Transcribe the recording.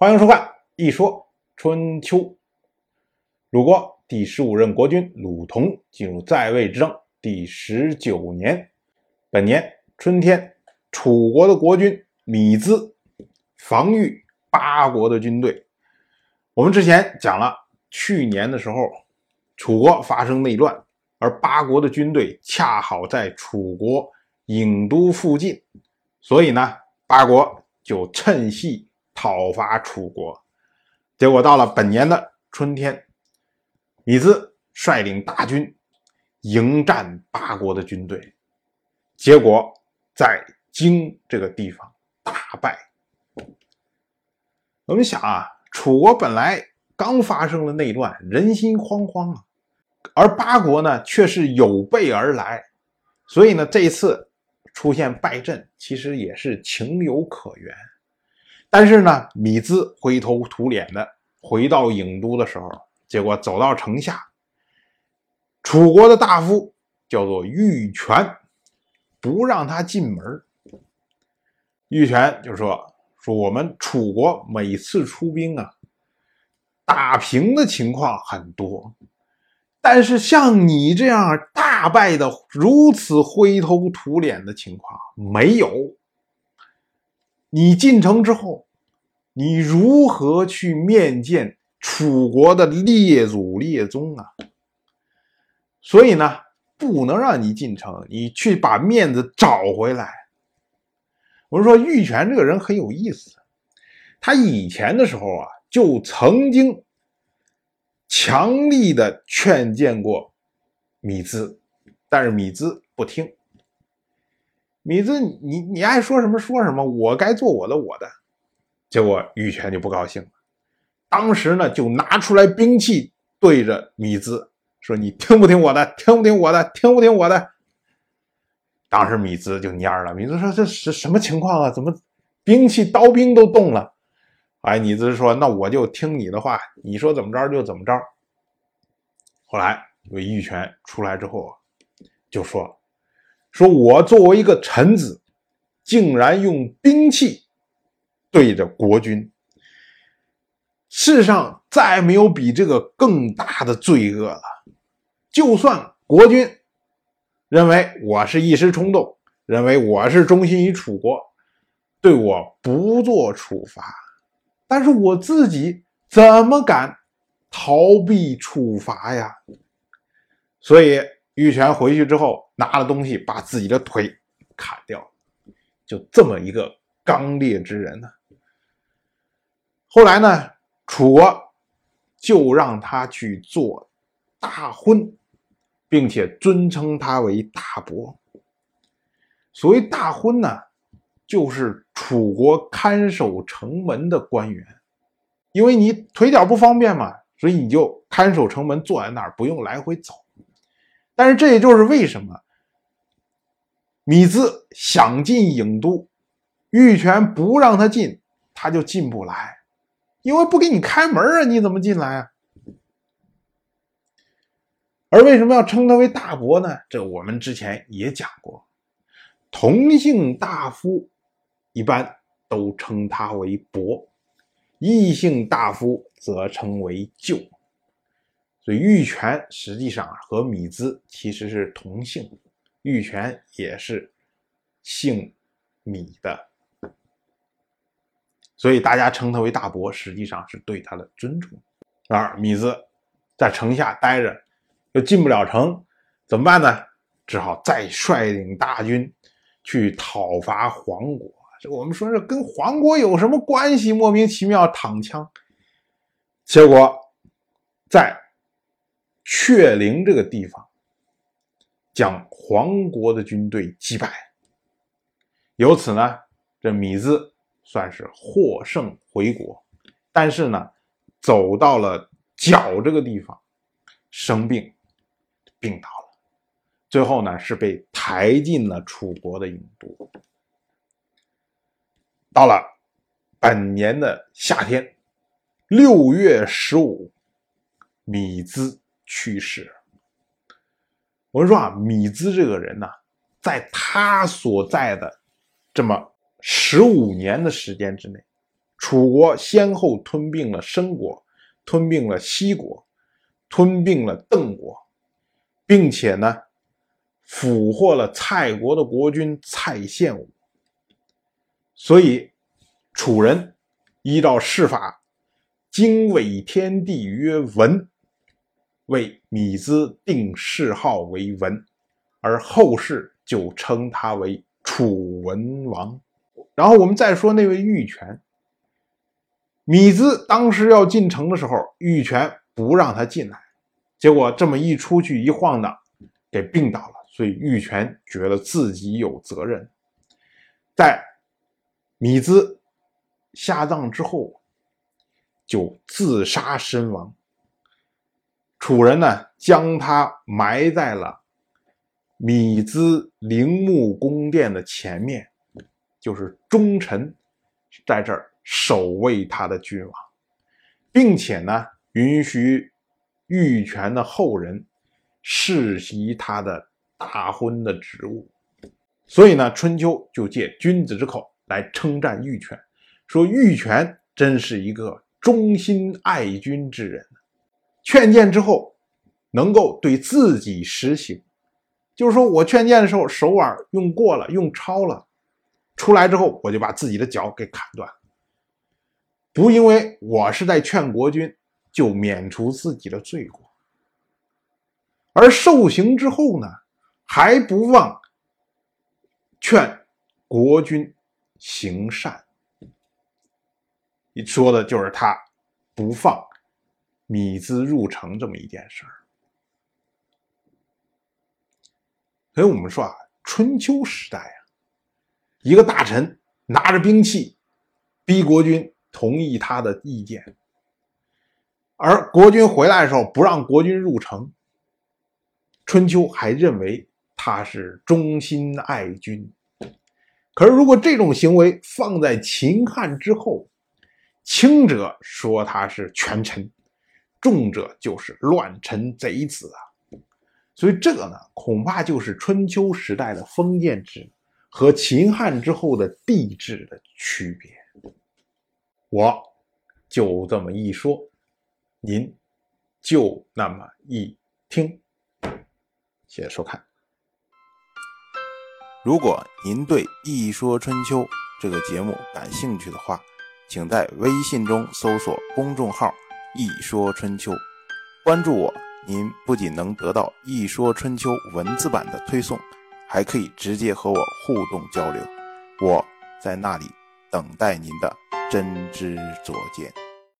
欢迎收看《一说春秋》。鲁国第十五任国君鲁同进入在位之政第十九年，本年春天，楚国的国君米兹防御八国的军队。我们之前讲了，去年的时候，楚国发生内乱，而八国的军队恰好在楚国郢都附近，所以呢，八国就趁隙。讨伐楚国，结果到了本年的春天，米兹率领大军迎战八国的军队，结果在荆这个地方大败。我们想啊，楚国本来刚发生了内乱，人心惶惶啊，而八国呢却是有备而来，所以呢，这一次出现败阵，其实也是情有可原。但是呢，米兹灰头土脸的回到郢都的时候，结果走到城下，楚国的大夫叫做玉泉，不让他进门。玉泉就说：“说我们楚国每次出兵啊，打平的情况很多，但是像你这样大败的如此灰头土脸的情况没有。”你进城之后，你如何去面见楚国的列祖列宗啊？所以呢，不能让你进城，你去把面子找回来。我们说玉泉这个人很有意思，他以前的时候啊，就曾经强力的劝谏过米兹，但是米兹不听。米兹，你你爱说什么说什么，我该做我的我的。结果玉泉就不高兴了，当时呢就拿出来兵器对着米兹说：“你听不听我的？听不听我的？听不听我的？”当时米兹就蔫了。米兹说：“这是什么情况啊？怎么兵器刀兵都动了？”哎，米兹说：“那我就听你的话，你说怎么着就怎么着。”后来这玉泉出来之后就说。说我作为一个臣子，竟然用兵器对着国君，世上再没有比这个更大的罪恶了。就算国君认为我是一时冲动，认为我是忠心于楚国，对我不做处罚，但是我自己怎么敢逃避处罚呀？所以。玉泉回去之后，拿了东西把自己的腿砍掉，就这么一个刚烈之人呢。后来呢，楚国就让他去做大婚，并且尊称他为大伯。所谓大婚呢，就是楚国看守城门的官员，因为你腿脚不方便嘛，所以你就看守城门，坐在那儿，不用来回走。但是这也就是为什么米兹想进郢都，玉泉不让他进，他就进不来，因为不给你开门啊，你怎么进来啊？而为什么要称他为大伯呢？这我们之前也讲过，同姓大夫一般都称他为伯，异姓大夫则称为舅。所以玉泉实际上和米兹其实是同姓，玉泉也是姓米的，所以大家称他为大伯，实际上是对他的尊重。而米兹在城下待着，又进不了城，怎么办呢？只好再率领大军去讨伐黄国。这我们说这跟黄国有什么关系？莫名其妙躺枪，结果在。雀陵这个地方，将黄国的军队击败，由此呢，这米兹算是获胜回国。但是呢，走到了脚这个地方，生病，病倒了。最后呢，是被抬进了楚国的郢都。到了本年的夏天，六月十五，米兹。去世。我们说啊，米兹这个人呢，在他所在的这么十五年的时间之内，楚国先后吞并了申国，吞并了西国，吞并了邓国，并且呢，俘获了蔡国的国君蔡献武。所以，楚人依照世法，经纬天地曰文，为米兹定谥号为文，而后世就称他为楚文王。然后我们再说那位玉泉。米兹当时要进城的时候，玉泉不让他进来，结果这么一出去一晃荡，给病倒了。所以玉泉觉得自己有责任，在米兹下葬之后，就自杀身亡。楚人呢，将他埋在了米兹陵墓宫殿的前面，就是忠臣在这儿。守卫他的君王，并且呢，允许玉泉的后人世袭他的大婚的职务。所以呢，春秋就借君子之口来称赞玉泉，说玉泉真是一个忠心爱君之人。劝谏之后，能够对自己实行，就是说我劝谏的时候手腕用过了，用超了，出来之后我就把自己的脚给砍断。不因为我是在劝国君，就免除自己的罪过，而受刑之后呢，还不忘劝国君行善。你说的就是他不放米兹入城这么一件事儿。所以我们说啊，春秋时代啊，一个大臣拿着兵器逼国君。同意他的意见，而国君回来的时候不让国君入城。春秋还认为他是忠心爱君。可是如果这种行为放在秦汉之后，轻者说他是权臣，重者就是乱臣贼子啊。所以这个呢，恐怕就是春秋时代的封建制和秦汉之后的帝制的区别。我就这么一说，您就那么一听。谢谢收看。如果您对《一说春秋》这个节目感兴趣的话，请在微信中搜索公众号“一说春秋”，关注我。您不仅能得到《一说春秋》文字版的推送，还可以直接和我互动交流。我在那里等待您的。真知灼见。